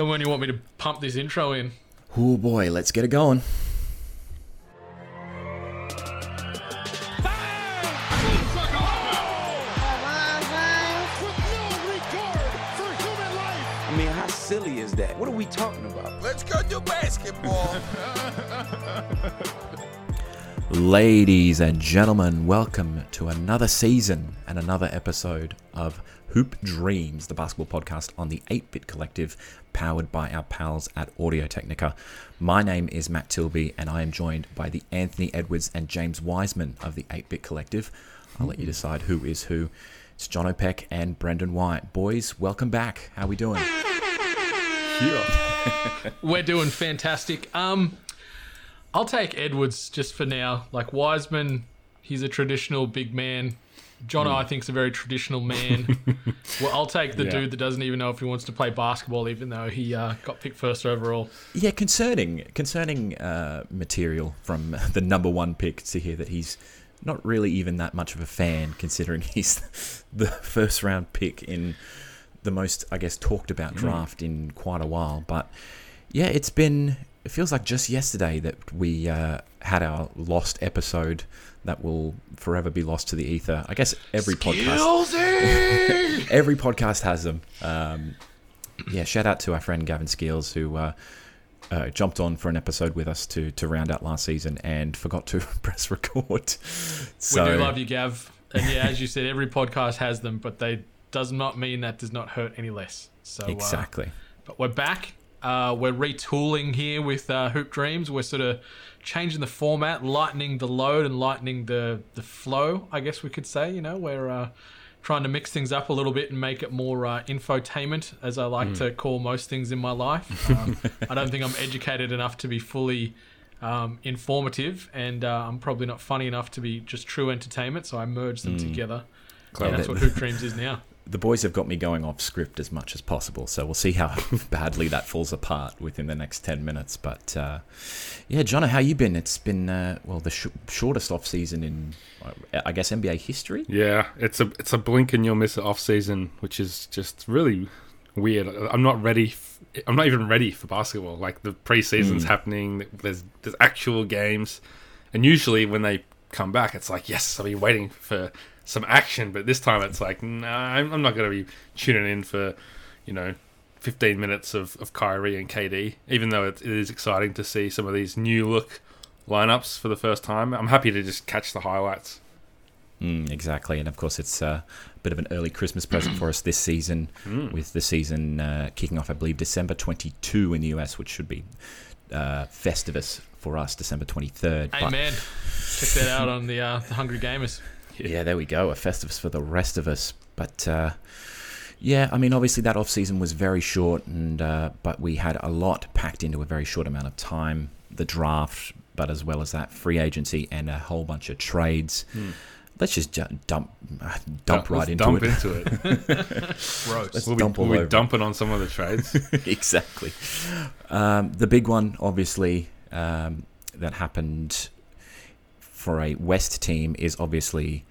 Tell me when you want me to pump this intro in. Oh boy, let's get it going. I mean, how silly is that? What are we talking about? Let's go do basketball. Ladies and gentlemen, welcome to another season and another episode of Hoop Dreams, the basketball podcast on the 8 Bit Collective, powered by our pals at Audio Technica. My name is Matt Tilby, and I am joined by the Anthony Edwards and James Wiseman of the 8 Bit Collective. I'll let you decide who is who. It's John O'Peck and Brendan White. Boys, welcome back. How we doing? We're doing fantastic. Um, I'll take Edwards just for now. Like Wiseman, he's a traditional big man. John, I think, think's a very traditional man. well, I'll take the Yeah. dude that doesn't even know if he wants to play basketball, even though he uh, got picked first overall. Yeah, concerning concerning uh, material from the number one pick to hear that he's not really even that much of a fan, considering he's the first round pick in the most, I guess, talked about draft in quite a while. But yeah, it's been. It feels like just yesterday that we uh, had our lost episode that will forever be lost to the ether. I guess every podcast every podcast has them. Um, yeah, shout out to our friend Gavin Skeels who uh, uh, jumped on for an episode with us to to round out last season and forgot to press record. So we do love you, Gav. And yeah, as you said, every podcast has them, but they does not mean that does not hurt any less. So uh, exactly. But we're back. Uh, we're retooling here with uh, Hoop Dreams. We're sort of changing the format, lightening the load and lightening the the flow. I guess we could say. You know, we're uh, trying to mix things up a little bit and make it more uh, infotainment, as I like to call most things in my life. Um, I don't think I'm educated enough to be fully um, informative, and uh, I'm probably not funny enough to be just true entertainment. So I merge them together. And that's what Hoop Dreams is now. The boys have got me going off script as much as possible, so we'll see how badly that falls apart within the next ten minutes. But uh, yeah, Jonah, how you been? It's been uh, well the sh- shortest off season in, uh, I guess, NBA history. Yeah, it's a it's a blink and you'll miss it off season, which is just really weird. I'm not ready. F- I'm not even ready for basketball. Like the preseason's happening. There's there's actual games, and usually when they come back, it's like yes, I've been waiting for some action. But this time it's like nah, I'm, I'm not going to be tuning in for you know 15 minutes of, of Kyrie and KD. Even though it, it is exciting to see some of these new look lineups for the first time, I'm happy to just catch the highlights. Mm, exactly, and of course, it's uh, a bit of an early Christmas present for us this season, with the season uh, kicking off, I believe, December 22 in the US, which should be uh, Festivus for us, December 23rd. But- Amen. Check that out on the, uh, the Hungry Gamers. Yeah, there we go, a Festivus for the rest of us. But uh, yeah, I mean, obviously that off season was very short, and uh, but we had a lot packed into a very short amount of time. The draft, but as well as that, free agency and a whole bunch of trades. Let's just ju- dump dump right Let's into dump it. into it. Gross. Let's We'll dump be, all we'll be dumping on some of the trades. exactly. Um, the big one, obviously, um, that happened for a West team is obviously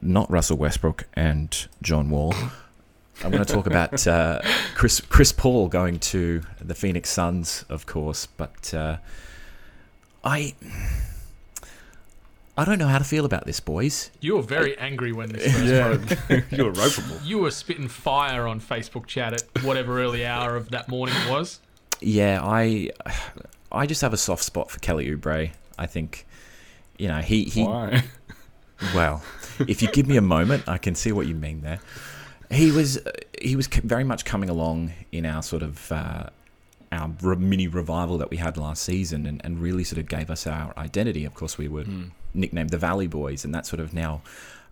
not Russell Westbrook and John Wall. I'm going to talk about uh, Chris Chris Paul going to the Phoenix Suns, of course, but uh, I I don't know how to feel about this, boys. You were very angry when this first broke. you were ropeable. You were spitting fire on Facebook chat at whatever early hour of that morning it was. Yeah, I I just have a soft spot for Kelly Oubre. I think you know he he Why? Well, if you give me a moment, I can see what you mean there. He was he was very much coming along in our sort of uh, our mini revival that we had last season, and, and really sort of gave us our identity. Of course, we were nicknamed the Valley Boys, and that sort of now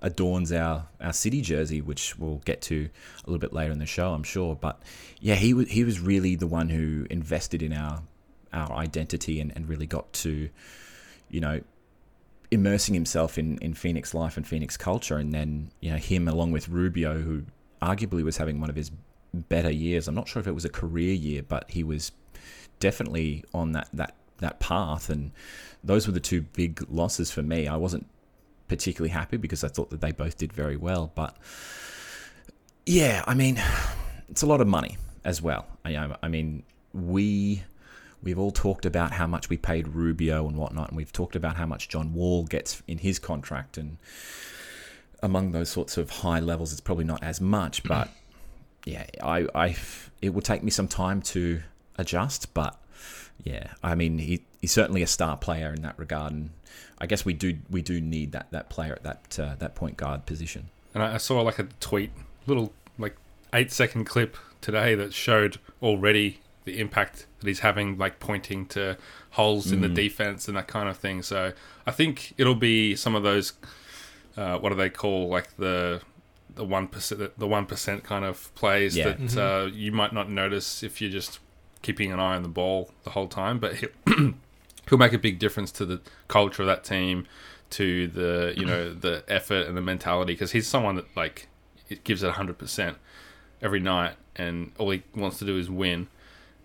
adorns our, our city jersey, which we'll get to a little bit later in the show, I'm sure. But yeah, he was he was really the one who invested in our our identity and, and really got to, you know, immersing himself in, in Phoenix life and Phoenix culture, and then you know him along with Rubio, who arguably was having one of his better years. I'm not sure if it was a career year, but he was definitely on that that that path, and those were the two big losses for me. I wasn't particularly happy because I thought that they both did very well, but yeah, I mean, it's a lot of money. as well. I, I mean, we we've all talked about how much we paid Rubio and whatnot, and we've talked about how much John Wall gets in his contract, and among those sorts of high levels, it's probably not as much, but yeah, I, I it will take me some time to adjust, but yeah, I mean, he, he's certainly a star player in that regard, and I guess we do we do need that that player at that uh, that point guard position. And I I saw like a tweet, little like eight second clip today that showed already the impact that he's having, like pointing to holes in the defense and that kind of thing. So I think it'll be some of those, uh, what do they call like the the one percent the one percent kind of plays Yeah. that uh, you might not notice if you're just keeping an eye on the ball the whole time, but he'll, he'll make a big difference to the culture of that team, to the you know the effort and the mentality because he's someone that like it gives it hundred percent every night, and all he wants to do is win.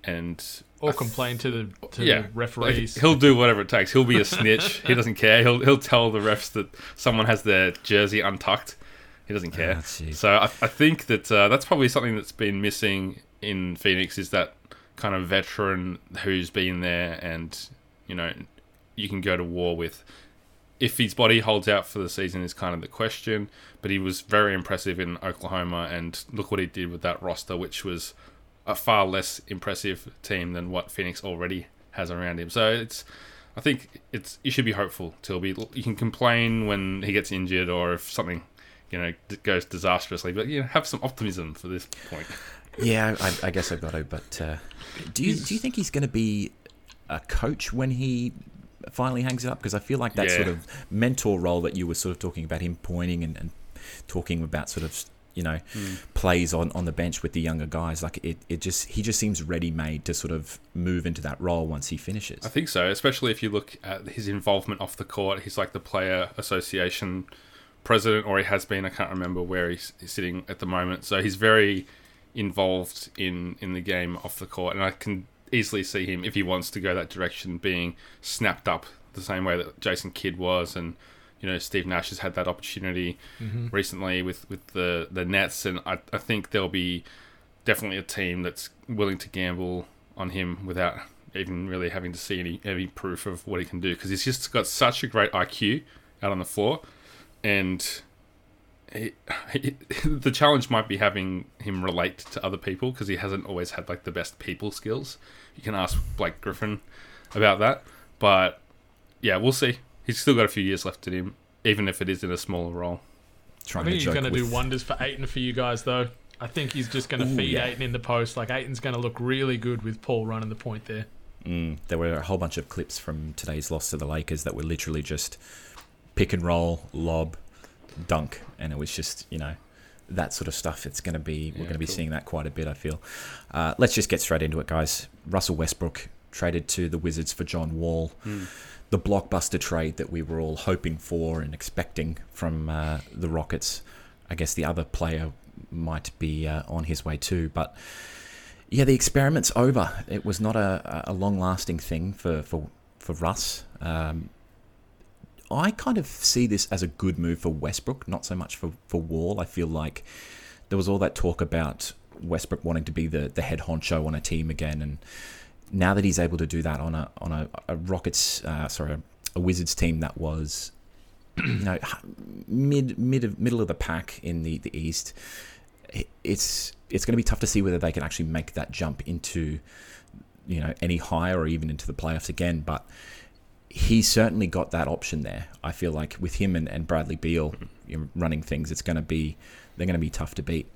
And Or complain to the to yeah, the referees. like, he'll do whatever it takes. He'll be a snitch. he doesn't care. He'll he'll tell the refs that someone has their jersey untucked. He doesn't care. Ah, jeez. so I, I think that uh, that's probably something that's been missing in Phoenix is that kind of veteran who's been there and you know you can go to war with. If his body holds out for the season is kind of the question, but he was very impressive in Oklahoma, and look what he did with that roster, which was a far less impressive team than what Phoenix already has around him. So it's, I think it's you should be hopeful. Till be you can complain when he gets injured or if something, you know, goes disastrously, but you know, have some optimism for this point. Yeah, I, I guess I've got to. But uh, do you do you think he's going to be a coach when he finally hangs it up? Because I feel like that Yeah. sort of mentor role that you were sort of talking about him pointing and, and talking about sort of you know plays on, on the bench with the younger guys. Like it, it just he just seems ready made to sort of move into that role once he finishes. I think so, especially if you look at his involvement off the court. He's like the player association president, or he has been. I can't remember where he's, he's sitting at the moment. So he's very involved in in the game off the court, and I can easily see him if he wants to go that direction, being snapped up the same way that Jason Kidd was, and you know Steve Nash has had that opportunity mm-hmm. recently with with the the Nets, and I, I think there'll be definitely a team that's willing to gamble on him without even really having to see any any proof of what he can do because he's just got such a great IQ out on the floor, and he, he, the challenge might be having him relate to other people because he hasn't always had like the best people skills. You can ask Blake Griffin about that, but yeah, we'll see. He's still got a few years left in him, even if it is in a smaller role. I think to he's going to do wonders for Ayton for you guys, though. I think he's just going to Ooh, feed yeah. Ayton in the post. Like Ayton's going to look really good with Paul running the point there. Mm, there were a whole bunch of clips from today's loss to the Lakers that were literally just pick and roll, lob, dunk, and it was just you know that sort of stuff. It's going to be we're Yeah, going to be cool. seeing that quite a bit. I feel. Uh, let's just get straight into it, guys. Russell Westbrook traded to the Wizards for John Wall. The blockbuster trade that we were all hoping for and expecting from uh, the Rockets. I guess the other player might be uh, on his way too, but yeah, the experiment's over. It was not a, a long lasting thing for, for, for Russ. Um, I kind of see this as a good move for Westbrook, not so much for, for Wall. I feel like there was all that talk about Westbrook wanting to be the, the head honcho on a team again, and now that he's able to do that on a on a, a Rockets, uh, sorry, a Wizards team that was, you know, mid mid of, middle of the pack in the the East, it's it's going to be tough to see whether they can actually make that jump into, you know, any higher or even into the playoffs again. But he's certainly got that option there. I feel like with him and, and Bradley Beal running things, it's going to be they're going to be tough to beat.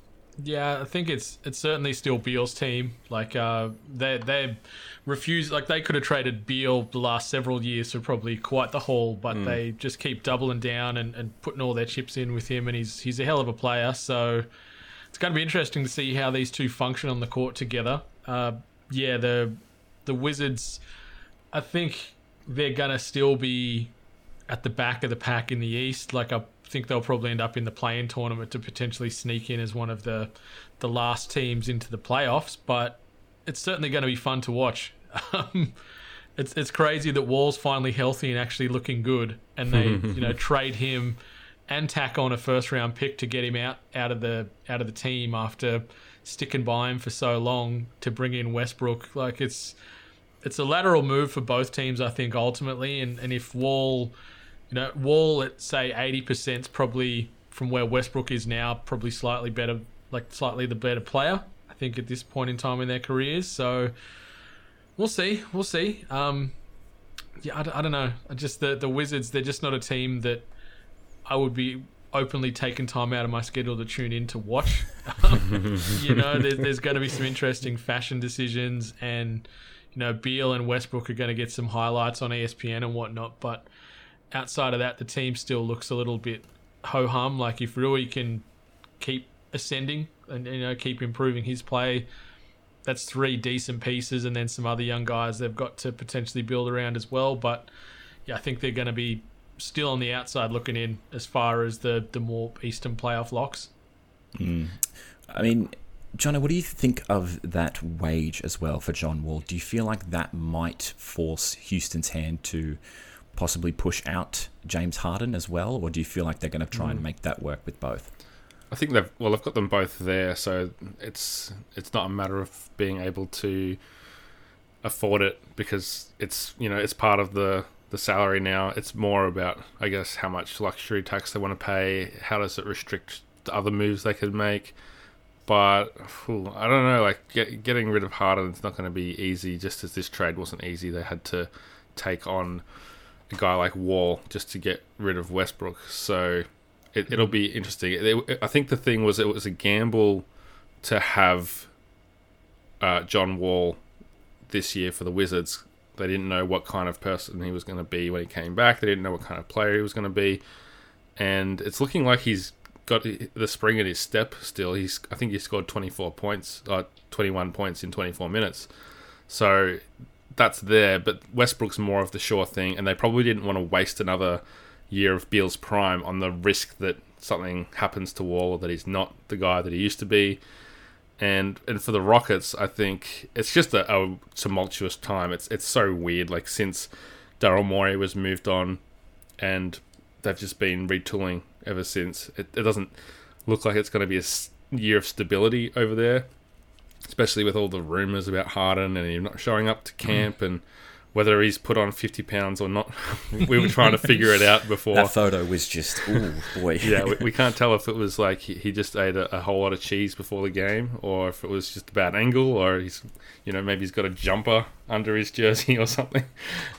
Yeah, I think it's it's certainly still Beal's team. Like uh, they they refuse. Like they could have traded Beal the last several years for probably quite the haul, but they just keep doubling down and, and putting all their chips in with him, and he's he's a hell of a player. So it's going to be interesting to see how these two function on the court together. Uh, yeah, the the Wizards. I think they're going to still be at the back of the pack in the East. Like I think they'll probably end up in the play-in tournament to potentially sneak in as one of the the last teams into the playoffs. But it's certainly going to be fun to watch. Um, it's it's crazy that Wall's finally healthy and actually looking good, and they you know trade him and tack on a first round pick to get him out out of the out of the team after sticking by him for so long to bring in Westbrook. Like it's it's a lateral move for both teams, I think, ultimately. And and if Wall, you know, Wall at say eighty percent probably from where Westbrook is now, probably slightly better, like slightly the better player. I think at this point in time in their careers. So we'll see, we'll see. Um, yeah, I don't know. I just the the Wizards, they're just not a team that I would be openly taking time out of my schedule to tune in to watch. you know, there's, there's going to be some interesting fashion decisions, and you know, Beal and Westbrook are going to get some highlights on ESPN and whatnot. But outside of that, the team still looks a little bit ho hum. Like if Rui can keep ascending and you know keep improving his play, that's three decent pieces, and then some other young guys they've got to potentially build around as well. But yeah, I think they're going to be still on the outside looking in as far as the the more Eastern playoff locks. Hmm. I mean, Johnny, what do you think of that wage as well for John Wall? Do you feel like that might force Houston's hand to possibly push out James Harden as well, or do you feel like they're going to try and hmm. make that work with both? I think they've well, I've got them both there, so it's it's not a matter of being able to afford it because it's you know it's part of the the salary now. It's more about I guess how much luxury tax they want to pay. How does it restrict the other moves they could make? But phew, I don't know. Like get, getting rid of Harden is not going to be easy. Just as this trade wasn't easy, they had to take on a guy like Wall just to get rid of Westbrook. So it, it'll be interesting. It- I think the thing was it was a gamble to have uh, John Wall this year for the Wizards. They didn't know what kind of person he was going to be when he came back. They didn't know what kind of player he was going to be, and it's looking like he's got the spring in his step still. He's I think he scored 24 points, uh, 21 points in 24 minutes. So that's there, but Westbrook's more of the sure thing, and they probably didn't want to waste another year of Beal's prime on the risk that something happens to Wall or that he's not the guy that he used to be. And and for the Rockets, I think it's just a, a tumultuous time. It's it's so weird. Like since Daryl Morey was moved on, and they've just been retooling ever since. It, it doesn't look like it's going to be a year of stability over there, especially with all the rumors about Harden and him not showing up to camp and whether he's put on 50 pounds or not. we were trying to figure it out before. That photo was just, oh boy. yeah, we, we can't tell if it was like he, he just ate a, a whole lot of cheese before the game, or if it was just a bad angle, or he's, you know, maybe he's got a jumper under his jersey or something.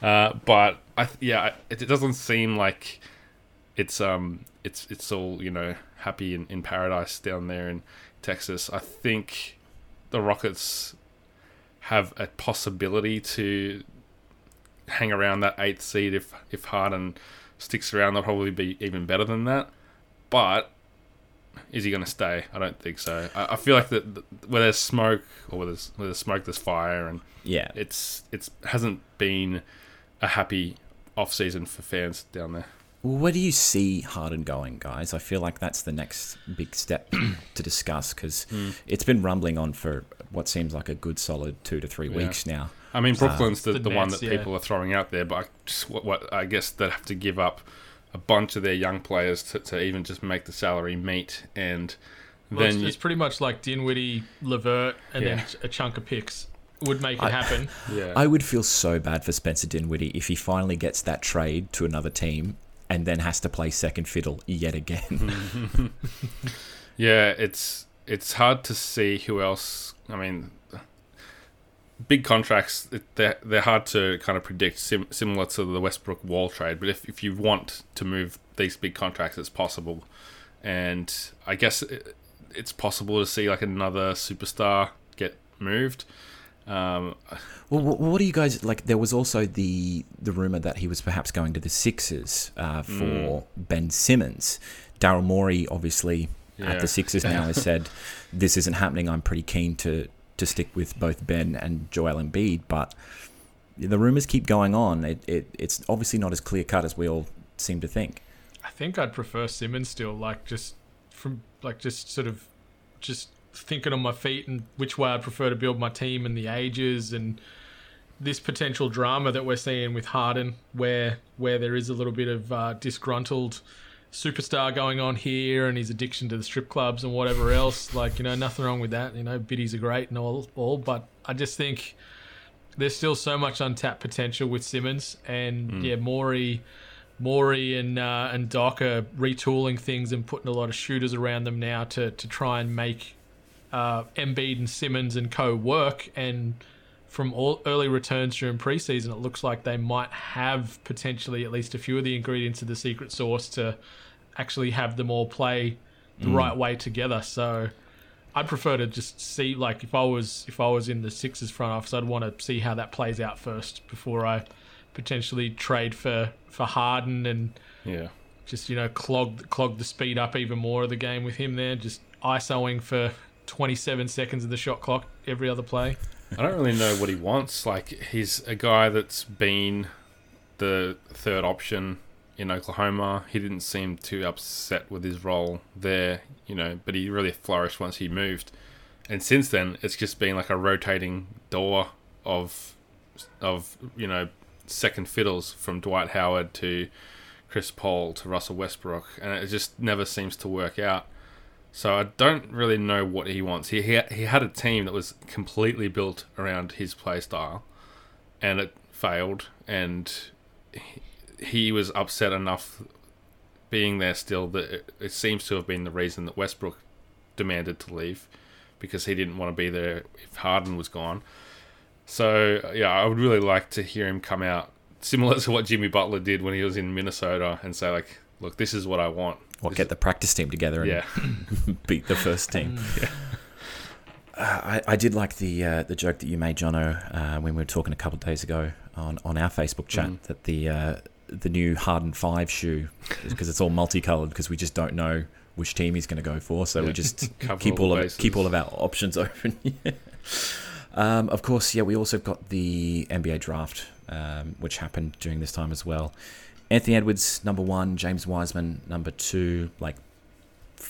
Uh, but I, yeah, it, it doesn't seem like it's um it's it's all you know happy in, in paradise down there in Texas. I think the Rockets have a possibility to hang around that eighth seed if if Harden sticks around. They'll probably be even better than that. But is he going to stay? I don't think so. I, I feel like that that where there's smoke or where there's where there's smoke, there's fire, and Yeah. it's it's hasn't been a happy off season for fans down there. Well, where do you see Harden going, guys? I feel like that's the next big step to discuss because Hmm. it's been rumbling on for what seems like a good solid two to three weeks now. I mean, Brooklyn's the, the the, one that yeah. people are throwing out there, but I just what, what I guess they'd have to give up a bunch of their young players to, to even just make the salary meet, and Well, it's, then you, it's pretty much like Dinwiddie, Levert, and then a chunk of picks would make it happen. yeah, I would feel so bad for Spencer Dinwiddie if he finally gets that trade to another team and then has to play second fiddle yet again. Yeah, it's it's hard to see who else. I mean, big contracts they're they're hard to kind of predict, sim- similar to the Westbrook Wall trade. But if if you want to move these big contracts, it's possible, and I guess it, it's possible to see like another superstar get moved. Um, Well, what do you guys like? There was also the the rumor that he was perhaps going to the Sixers uh, for Ben Simmons. Daryl Morey, obviously at the Sixers now, has said this isn't happening. I'm pretty keen to to stick with both Ben and Joel Embiid, but the rumors keep going on. It, it it's obviously not as clear cut as we all seem to think. I think I'd prefer Simmons still, like just from like just sort of just thinking on my feet and which way I'd prefer to build my team and the ages and this potential drama that we're seeing with Harden, where where there is a little bit of uh, disgruntled superstar going on here and his addiction to the strip clubs and whatever else. Like, you know, nothing wrong with that. You know, biddies are great and all, all but I just think there's still so much untapped potential with Simmons and yeah, Morey. Morey and uh, and Doc are retooling things and putting a lot of shooters around them now to, to try and make uh, Embiid and Simmons and co work. And from all early returns during preseason, it looks like they might have potentially at least a few of the ingredients of the secret sauce to actually have them all play the right way together. So I'd prefer to just see like if I was if I was in the Sixers front office, I'd want to see how that plays out first before I potentially trade for for Harden and Yeah. just you know clog clog the speed up even more of the game with him there, just ISOing for 27 seconds of the shot clock every other play. I don't really know what he wants. Like he's a guy that's been the third option in Oklahoma. He didn't seem too upset with his role there, you know, but he really flourished once he moved. And since then, it's just been like a rotating door of of, you know, second fiddles from Dwight Howard to Chris Paul to Russell Westbrook, and it just never seems to work out. So I don't really know what he wants. He he, he had a team that was completely built around his play style, and it failed. And he, he was upset enough being there still that it, it seems to have been the reason that Westbrook demanded to leave because he didn't want to be there if Harden was gone. So yeah, I would really like to hear him come out similar to what Jimmy Butler did when he was in Minnesota and say like, "Look, this is what I want." Or get the practice team together and yeah, beat the first team. Uh, I, I did like the uh, the joke that you made, Jono, uh, when we were talking a couple of days ago on, on our Facebook chat Mm. that the uh, the new Harden Five shoe because it's all multicolored because we just don't know which team he's going to go for, so we just keep all all of keep all of our options open. um, of course, yeah, we also got the NBA draft, um, which happened during this time as well. Anthony Edwards, number one. James Wiseman, number two. Like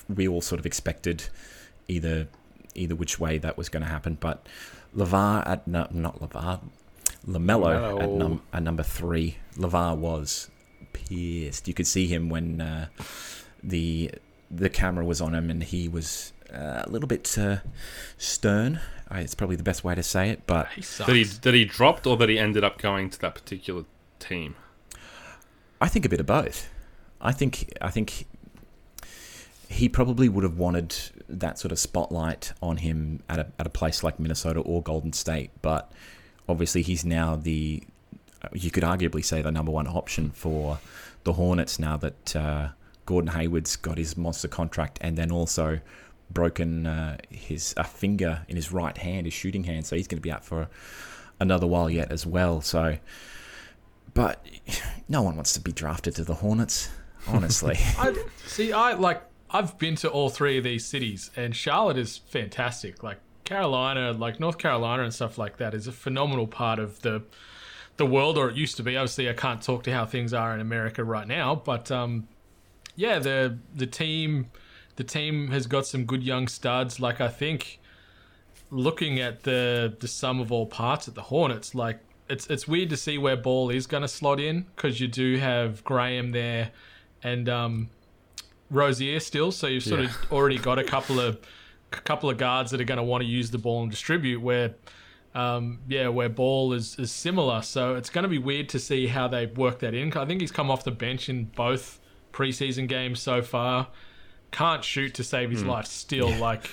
we all sort of expected either either which way that was going to happen. But Lavar at no, not Lavar, Lamelo at, num- at number three. Lavar was pissed. You could see him when uh, the the camera was on him, and he was uh, a little bit uh, stern. It's probably the best way to say it, but He that he that he dropped or that he ended up going to that particular team. I think a bit of both. I think I think he probably would have wanted that sort of spotlight on him at a at a place like Minnesota or Golden State, but obviously he's now the you could arguably say the number one option for the Hornets now that uh, Gordon Hayward's got his monster contract and then also broken uh, his a finger in his right hand, his shooting hand, so he's going to be out for another while yet as well. So, but no one wants to be drafted to the Hornets, honestly. I see. I like. I've been to all three of these cities, and Charlotte is fantastic. Like Carolina, like North Carolina, and stuff like that is a phenomenal part of the the world, or it used to be. Obviously, I can't talk to how things are in America right now, but um, yeah, the the team the team has got some good young studs. Like I think, looking at the the sum of all parts at the Hornets, like it's it's weird to see where Ball is going to slot in because you do have Graham there, and um, Rozier still. So you've sort Yeah. of already got a couple of a couple of guards that are going to want to use the ball and distribute. Where um, yeah, where Ball is, is similar. So it's going to be weird to see how they work that in. I think he's come off the bench in both preseason games so far. Can't shoot to save his life still. Like,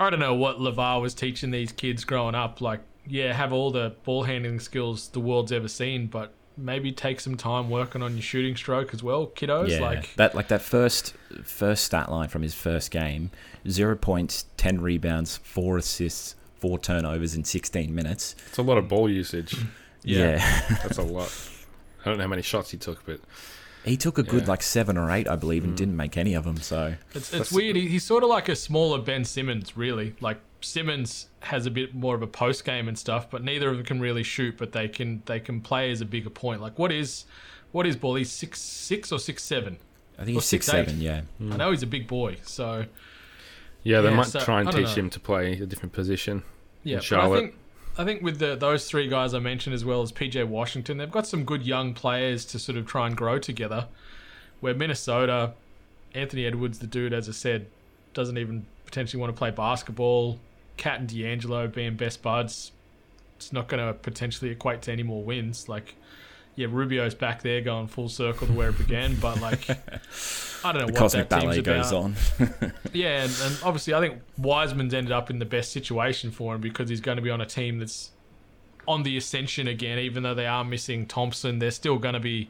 I don't know what LeVar was teaching these kids growing up. Like, yeah, have all the ball handling skills the world's ever seen, but maybe take some time working on your shooting stroke as well, kiddos. yeah, Like, that like that first first stat line from his first game: zero points, ten rebounds, four assists, four turnovers in sixteen minutes. It's a lot of ball usage. Yeah. yeah. That's a lot. I don't know how many shots he took, but He took a good Yeah. like seven or eight, I believe, Mm. and didn't make any of them. So It's, it's That's- weird. He, he's sort of like a smaller Ben Simmons, really. Like Simmons has a bit more of a post game and stuff, but neither of them can really shoot. But they can they can play as a bigger point. Like what is what is Ball? He's six six or six seven. I think Or he's six 6'8". seven. Yeah, hmm. I know he's a big boy. So yeah, they Yeah, might so, try and teach know. him to play a different position. yeah, but I think I think with the those three guys I mentioned as well as PJ Washington, they've got some good young players to sort of try and grow together. Where Minnesota, Anthony Edwards, the dude, as I said, doesn't even potentially want to play basketball. KAT and D'Angelo being best buds, it's not going to potentially equate to any more wins. Like, yeah, Rubio's back there going full circle to where it began, but like, I don't know The what cosmic that team's ballet about. goes on. Yeah, and, and obviously, I think Wiseman's ended up in the best situation for him because he's going to be on a team that's on the ascension again. Even though they are missing Thompson, they're still going to be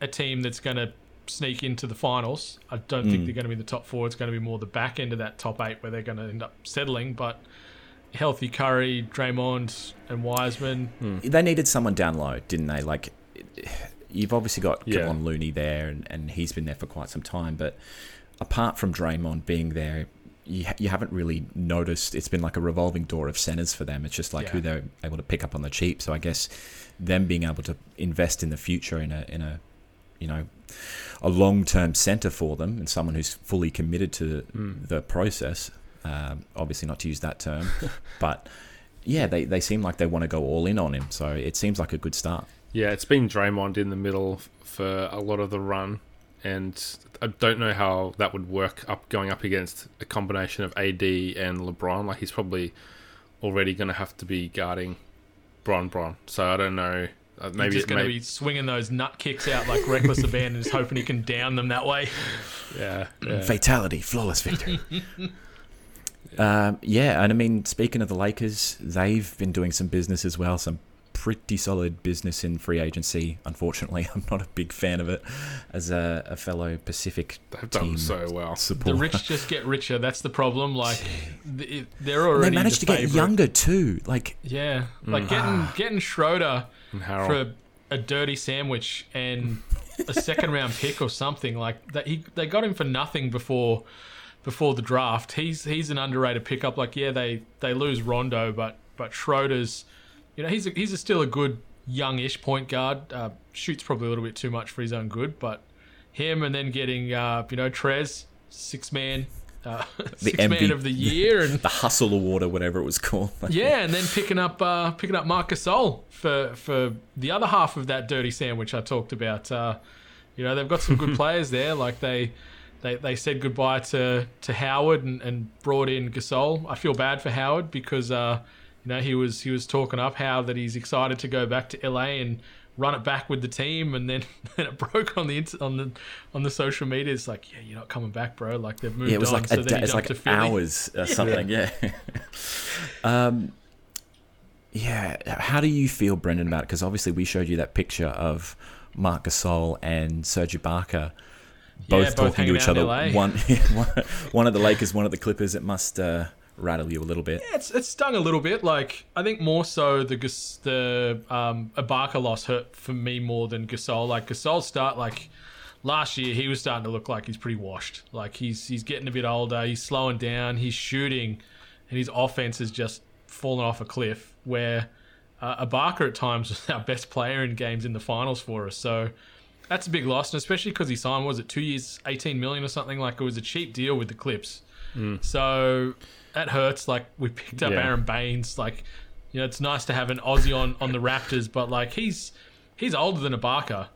a team that's going to sneak into the finals. I don't think hmm. they're going to be in the top four. It's going to be more the back end of that top eight where they're going to end up settling. But healthy Curry, Draymond, and Wiseman. Hmm. they needed someone down low, didn't they? Like, you've obviously got Yeah. Kevon Looney there, and, and he's been there for quite some time. But apart from Draymond being there, you, you haven't really noticed. It's been like a revolving door of centers for them. It's just like Yeah. who they're able to pick up on the cheap. So I guess them being able to invest in the future in a in a you know a long term center for them and someone who's fully committed to the process. Um, obviously, not to use that term, but yeah, they, they seem like they want to go all in on him. So it seems like a good start. Yeah, it's been Draymond in the middle for a lot of the run, and I don't know how that would work up going up against a combination of AD and LeBron. Like he's probably already going to have to be guarding Bron Bron. So I don't know. Uh, Maybe maybe he's it going to be swinging those nut kicks out like reckless abandon, just hoping he can down them that way. yeah, yeah. Fatality, flawless victory. um, yeah, and I mean, speaking of the Lakers, they've been doing some business as well. Some pretty solid business in free agency. Unfortunately, I'm not a big fan of it as a, a fellow Pacific They've done so well. The rich just get richer. That's the problem. Like they're And already. they managed the to get younger too. Like, Yeah, like getting getting Schroeder And Harrell. For a dirty sandwich and a second round pick or something like that. He they got him for nothing before before the draft. He's he's an underrated pickup. Like yeah, they they lose Rondo, but but Schroeder's you know he's a, he's a still a good youngish point guard. Uh, shoots probably a little bit too much for his own good, but him and then getting uh, you know Trez six man. Uh, six man of the year and the Hustle Award or whatever it was called. yeah, and then picking up uh, picking up Marc Gasol for for the other half of that dirty sandwich I talked about. Uh, you know, they've got some good players there. Like they they, they said goodbye to, to Howard and, and brought in Gasol. I feel bad for Howard because uh, you know he was he was talking up how that he's excited to go back to LA and run it back with the team, and then, then it broke on the on the on the social media. It's like, yeah, you're not coming back, bro. Like they've moved Yeah, it was on. like so a then day, he it's like hours or something. Yeah. um, yeah. How do you feel, Brendan, about it? Because obviously we showed you that picture of Marc Gasol and Serge Ibaka both both talking to each other. One, one, one at the Lakers, one at the Clippers. It must uh, rattle you a little bit. It's it stung a little bit. Like I think more so the the um, Ibaka loss hurt for me more than Gasol. Like Gasol start like last year he was starting to look like he's pretty washed. Like he's he's getting a bit older. He's slowing down. He's shooting, and his offense has just fallen off a cliff. Where uh, Ibaka at times was our best player in games in the finals for us. So. That's a big loss, and especially because he signed what was it two years, eighteen million or something. Like it was a cheap deal with the Clips. So that hurts. Like we picked up Yeah. Aron Baynes. Like you know, it's nice to have an Aussie on on the Raptors, but like he's he's older than Ibaka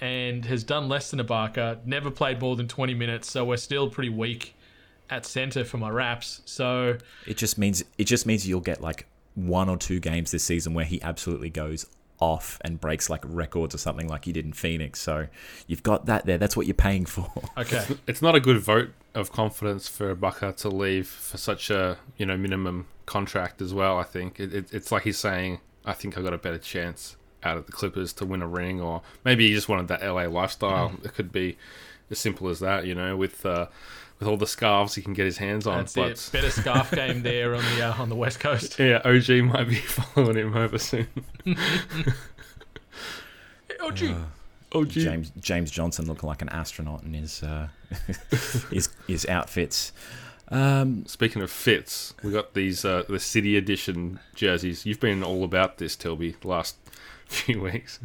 and has done less than Ibaka. Never played more than twenty minutes, so we're still pretty weak at center for my Raps. So It just means it just means you'll get like one or two games this season where he absolutely goes off and breaks like records or something like he did in Phoenix. So you've got that there. That's what you're paying for. okay, it's not a good vote of confidence for Ibaka to leave for such a you know minimum contract as well. I think it, it, it's like he's saying, "I think I got a better chance out of the Clippers to win a ring," or maybe he just wanted that LA lifestyle. Mm. It could be as simple as that, you know, with uh, with all the scarves he can get his hands on. that's but it. Better scarf game there on the uh, on the West Coast. yeah, OG might be following him over soon. Oh gee, OG, James James Johnson looking like an astronaut in his uh, his his outfits. Um, Speaking of fits, we got these uh, the City Edition jerseys. You've been all about this, Tilby, the last few weeks.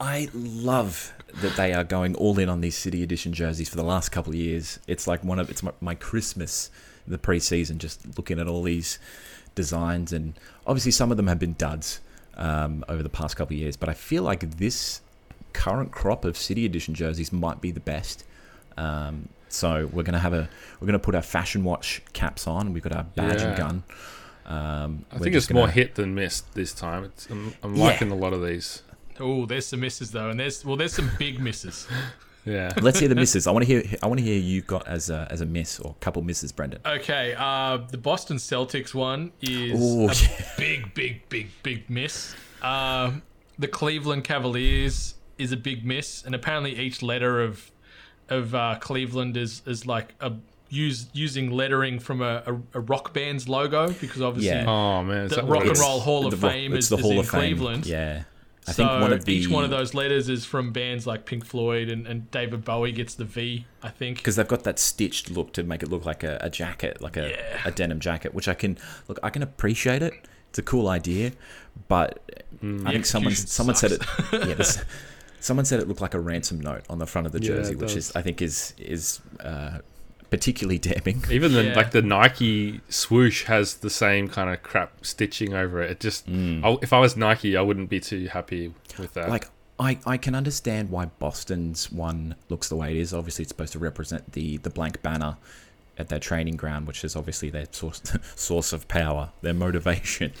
I love that they are going all in on these City Edition jerseys for the last couple of years. It's like one of it's my, my Christmas the preseason, just looking at all these designs, and obviously some of them have been duds um, over the past couple of years. But I feel like this current crop of City Edition jerseys might be the best. Um, So we're gonna have a we're gonna put our fashion watch caps on. We've got our badge and gun. Um, I think it's more gonna- hit than miss this time. It's, I'm, I'm Yeah. liking a lot of these. Oh, there's some misses though, and there's well, there's some big misses. Yeah. Let's hear the misses. I want to hear. I want to hear you got as a as a miss or a couple misses, Brendan. Okay, uh, the Boston Celtics one is Ooh, a yeah. big, big, big, big miss. Um, the Cleveland Cavaliers is a big miss, and apparently each letter of of uh, Cleveland is is like a use using lettering from a, a, a rock band's logo because obviously Yeah. Oh man, is the Rock and? Roll Hall of The rock- Fame it's is, the is Hall in of Fame. Cleveland. Yeah, I so think one of the each one of those letters is from bands like Pink Floyd, and, and David Bowie gets the V. I think. because they've got that stitched look to make it look like a, a jacket, like a, Yeah. a denim jacket, which I can look. I can appreciate it. It's a cool idea, but I think someone execution someone said it. Yeah, this, someone said it looked like a ransom note on the front of the jersey, it which does. is I think is is uh, particularly damning. Even the Yeah. like the Nike swoosh has the same kind of crap stitching over it. It just, I, if I was Nike, I wouldn't be too happy with that. like I, I can understand why Boston's one looks the way it is. Obviously, it's supposed to represent the the blank banner at their training ground, which is obviously their source source of power, their motivation.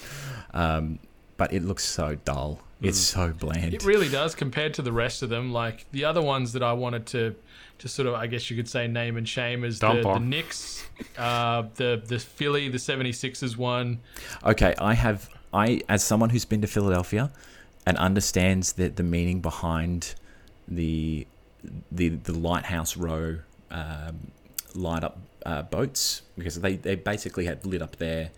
Um, but it looks so dull. It's so bland. It really does compared to the rest of them. Like the other ones that I wanted to, to sort of, I guess you could say, name and shame is the, Dump the. Knicks, uh, the the Philly, the 76ers one. Okay, I have I as someone who's been to Philadelphia and understands that the meaning behind the the the lighthouse row um, light up uh, boats because they they basically had lit up there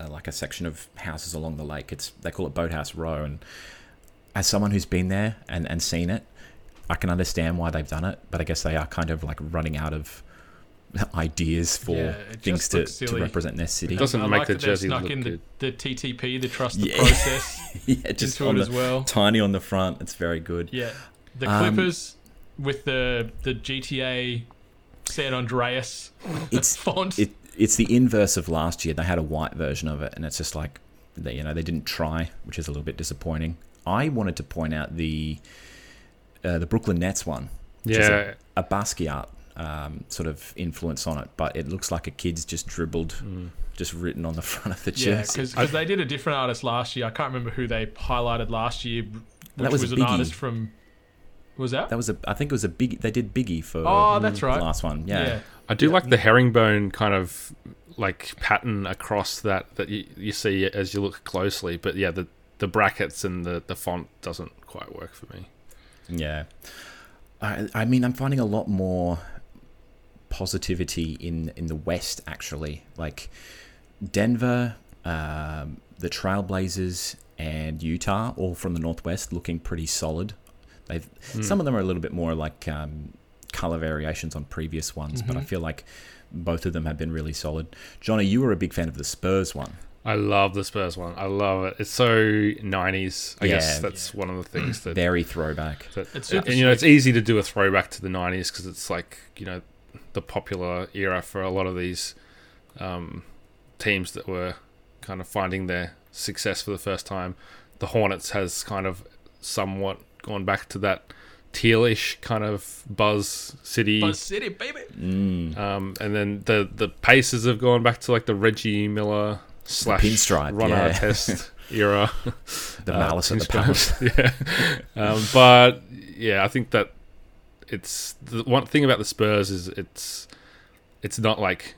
uh, like a section of houses along the lake. It's they call it Boathouse Row, and as someone who's been there and and seen it, I can understand why they've done it. But I guess they are kind of like running out of ideas for Yeah, things to, to represent their city. It doesn't I make like the jersey snuck look in the, good. the TTP, the trust the Yeah. process, yeah, just into it the, as well. tiny on the front. It's very good. Yeah, the Um, Clippers with the the GTA San Andreas It's font. it it's the inverse of last year. They had a white version of it, and it's just like they you know they didn't try, which is a little bit disappointing. I wanted to point out the uh, the Brooklyn Nets one. which is yeah, a, a Basquiat um, sort of influence on it, but it looks like a kid's just dribbled, Mm. just written on the front of the jersey. yeah, because they did a different artist last year. I can't remember who they highlighted last year, which was was, an Biggie. artist from. Was that? that was a, I think it was a big. They did Biggie for Oh, that's the right. last one. Yeah, I do like the herringbone kind of like pattern across that that you, you see as you look closely. But yeah, the the brackets and the the font doesn't quite work for me. Yeah. I, I mean, I'm finding a lot more positivity in, in the West, actually. Like Denver, um, the Trailblazers, and Utah, all from the Northwest, looking pretty solid. They've Some of them are a little bit more like um, color variations on previous ones, but I feel like both of them have been really solid. Johnny, you were a big fan of the Spurs one. I love the Spurs one. I love it. It's so 90s. I guess Yeah. that's one of the things that Very throwback. that, It's and, you know it's easy to do a throwback to the 90s because it's like you know the popular era for a lot of these um, teams that were kind of finding their success for the first time the hornets has kind of somewhat gone back to that tealish kind of buzz city Buzz City, baby. Mm. um, and then the the pacers have gone back to like the reggie miller slash pinstripe, ron yeah. Artest era The uh, malice at the pinstripes. palace. yeah. Um, but yeah, I think that it's the one thing about the Spurs is it's it's not like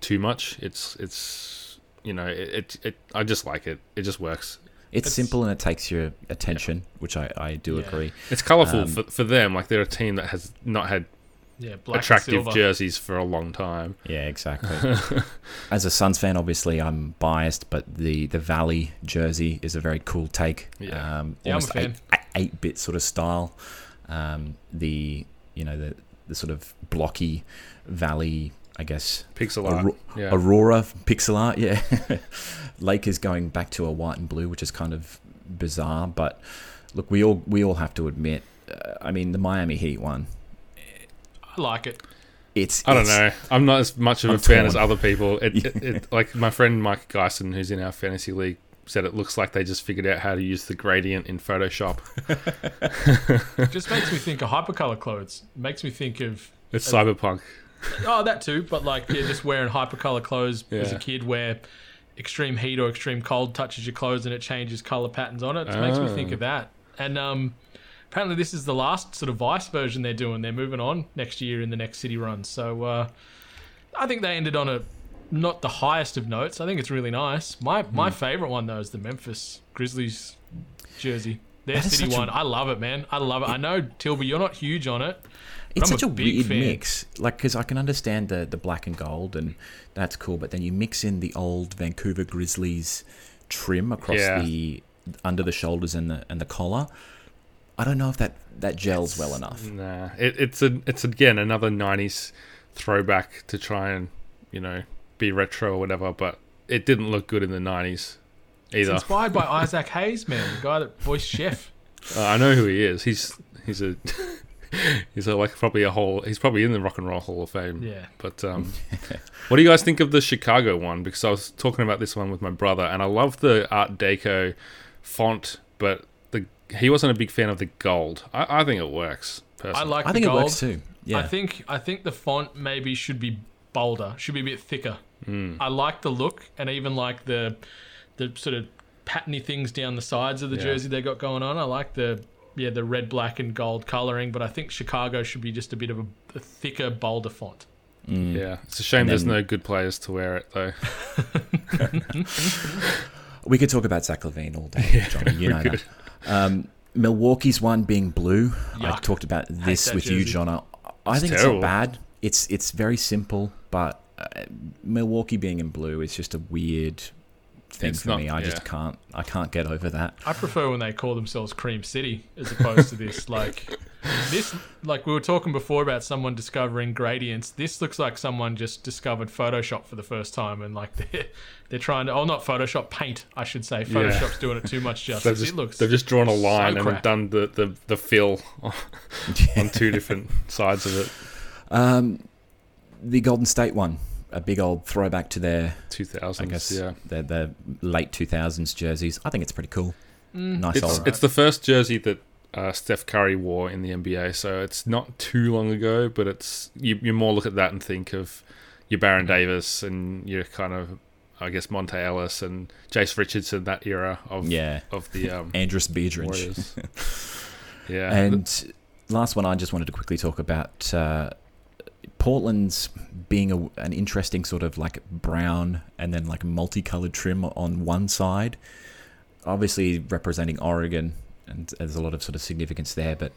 too much. It's it's you know it it, it I just like it. It just works. It's It's- simple and it takes your attention, which I, I do Yeah. agree. It's colourful Um, for for them. Like they're a team that has not had Yeah, black attractive jerseys for a long time. Yeah, exactly. As a Suns fan, obviously I'm biased, but the, the Valley jersey is a very cool take. Yeah. Um, Yeah, I'm a almost fan. eight, eight bit sort of style. Um, the you know the the sort of blocky Valley, I guess. Pixel art. Auro- yeah. Aurora pixel art, yeah. Lake is going back to a white and blue, which is kind of bizarre. But look, we all we all have to admit. Uh, I mean, the Miami Heat one. I like it. It's I don't it's- know. I'm not as much of a I'm fan torn. as other people. It, it, it, like my friend Mike Geisen, who's in our fantasy league, said it looks like they just figured out how to use the gradient in Photoshop. It just makes me think of hypercolor clothes. It makes me think of It's cyberpunk. Oh, that too. But like, yeah, just wearing hypercolor clothes as a kid, where extreme heat or extreme cold touches your clothes and it changes color patterns on it. It makes me think Oh. of that. And um, apparently, this is the last sort of Vice version they're doing. They're moving on next year in the next city run. So uh, I think they ended on a not the highest of notes. I think it's really nice. My Hmm. my favorite one though is the Memphis Grizzlies jersey. Their city one. I love it, man. I love it. I know Tilby, you're not huge on it. It's I'm such a, big weird fan. mix, like because I can understand the the black and gold, and that's cool. But then you mix in the old Vancouver Grizzlies trim across Yeah. the under the shoulders and the and the collar. I don't know if that that gels well enough. Nah, it, it's a it's again another '90s throwback to try and you know be retro or whatever, but it didn't look good in the '90s It's either. inspired by Isaac Hayes, man, the guy that voiced Chef. Uh, I know who he is. He's he's a he's like probably a whole. He's probably in the Rock and Roll Hall of Fame. Yeah. But um, what do you guys think of the Chicago one? Because I was talking about this one with my brother, and I love the Art Deco font, but the he wasn't a big fan of the gold. I, I think it works. Personally. I like I the think gold. it works too. Yeah, I think I think the font maybe should be bolder, should be a bit thicker. Hmm. I like the look and even like the the sort of patterny things down the sides of the Yeah. jersey they got going on. I like the yeah the red, black, and gold coloring, but I think Chicago should be just a bit of a, a thicker, bolder font. Yeah, it's a shame And there's no good players to wear it though. we could talk about Zach LaVine all day, Johnny. You know that. Um, Milwaukee's one being blue. I Yuck. talked about this that with you, jersey. John. I, I think terrible. it's not bad. It's it's very simple, but uh, Milwaukee being in blue is just a weird thing It's for not- me. I yeah. just can't. I can't get over that. I prefer when they call themselves Cream City as opposed to this. Like this, like we were talking before about someone discovering gradients. This looks like someone just discovered Photoshop for the first time, and like they're they're trying to. Oh, not Photoshop, Paint, I should say. Photoshop's doing it too much They've justice. just, it looks. they've just drawn a line and crap. done the, the, the fill on, on two different sides of it. Um, the Golden State one, a big old throwback to their, 2000s, I guess, yeah. their, their late two thousands jerseys. I think it's pretty cool. nice It's, old. it's the first jersey that uh, Steph Curry wore in the NBA, so it's not too long ago, but it's you, you more look at that and think of your Baron Davis and your kind of, I guess, Monta Ellis and Jace Richardson, that era of yeah, of the um, Andris. Yeah, And last one, I just wanted to quickly talk about uh, Portland's being a, an interesting sort of like brown and then like multicolored trim on one side, obviously representing Oregon, and there's a lot of sort of significance there. But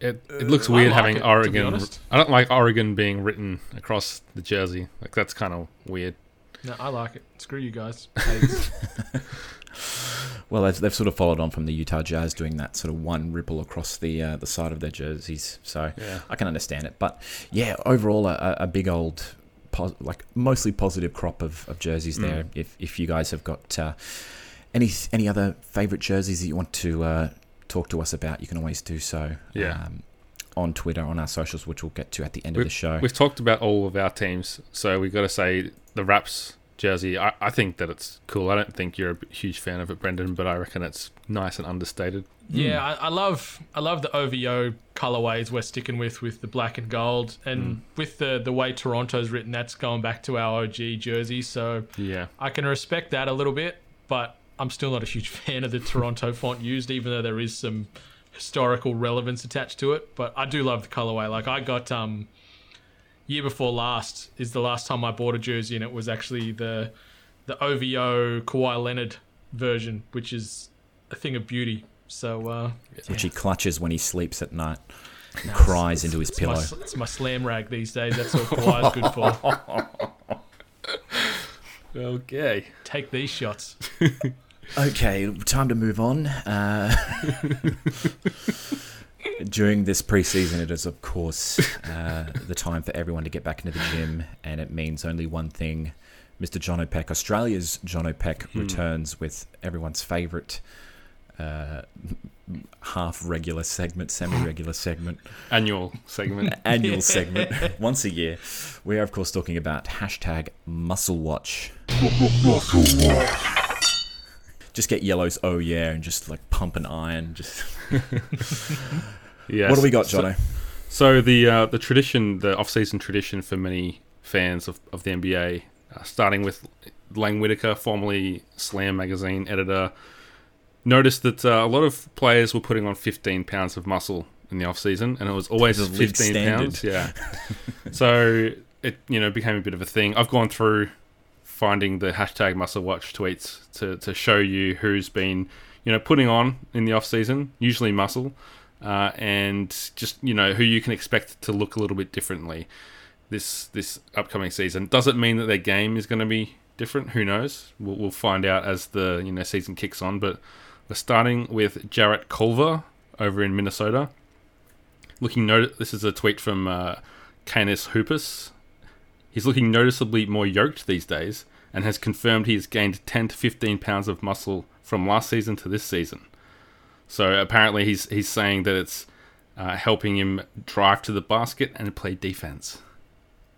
It it uh, looks weird like having it, Oregon. I don't like Oregon being written across the jersey. Like that's kind of weird. no, I like it. Screw you guys. Well, they've, they've sort of followed on from the Utah Jazz doing that sort of one ripple across the uh, the side of their jerseys. So Yeah. I can understand it. But yeah, overall, a, a big old, pos- like mostly positive crop of, of jerseys there. Mm. If if you guys have got uh, any any other favorite jerseys that you want to uh, talk to us about, you can always do so. Yeah. Um, on Twitter, on our socials, which we'll get to at the end of We've- the show. We've talked about all of our teams, so we've got to say the Raps jersey. I, I think that it's cool. I don't think you're a huge fan of it, Brendan, but I reckon it's nice and understated. Yeah, I, I love I love the OVO colorways we're sticking with with the black and gold, and with the the way Toronto's written, that's going back to our OG jersey. So Yeah, I can respect that a little bit, but I'm still not a huge fan of the Toronto font used, even though there is some historical relevance attached to it. But I do love the colorway. Like I got um year before last is the last time I bought a jersey, and it was actually the the OVO Kawhi Leonard version, which is a thing of beauty. So uh, which he clutches when he sleeps at night, and no, cries into his it's pillow. s- it's my slam rag these days. That's all Kawhi's good for. okay. Take these shots. Okay, time to move on. Uh, during this preseason, it is, of course, uh, the time for everyone to get back into the gym, and it means only one thing. Mr. Jono Peck, Australia's Jono Peck, returns with everyone's favourite uh, half regular segment, semi regular segment, Annual segment. annual segment once a year. We are, of course, talking about hashtag Muscle Watch. Just get yellows, oh yeah, and just like pump an iron. Just Yeah. what do we got, so- Jono? So the uh, the tradition, the off-season tradition for many fans of, of the NBA, uh, starting with Lang Whitaker, formerly Slam magazine editor, noticed that uh, a lot of players were putting on 15 pounds of muscle in the off-season, and it was always The league 15 pounds. Yeah. so it you know became a bit of a thing. I've gone through finding the hashtag Muscle Watch tweets to, to show you who's been you know putting on in the off-season, usually muscle, uh, and just you know who you can expect to look a little bit differently this this upcoming season. Does it mean that their game is going to be different? Who knows? We'll, we'll find out as the you know season kicks on. But we're starting with Jarrett Culver over in Minnesota. Looking note, this is a tweet from uh, Canis Hoopus. He's looking noticeably more yoked these days, and has confirmed he has gained 10 to 15 pounds of muscle from last season to this season. So apparently he's he's saying that it's uh, helping him drive to the basket and play defense.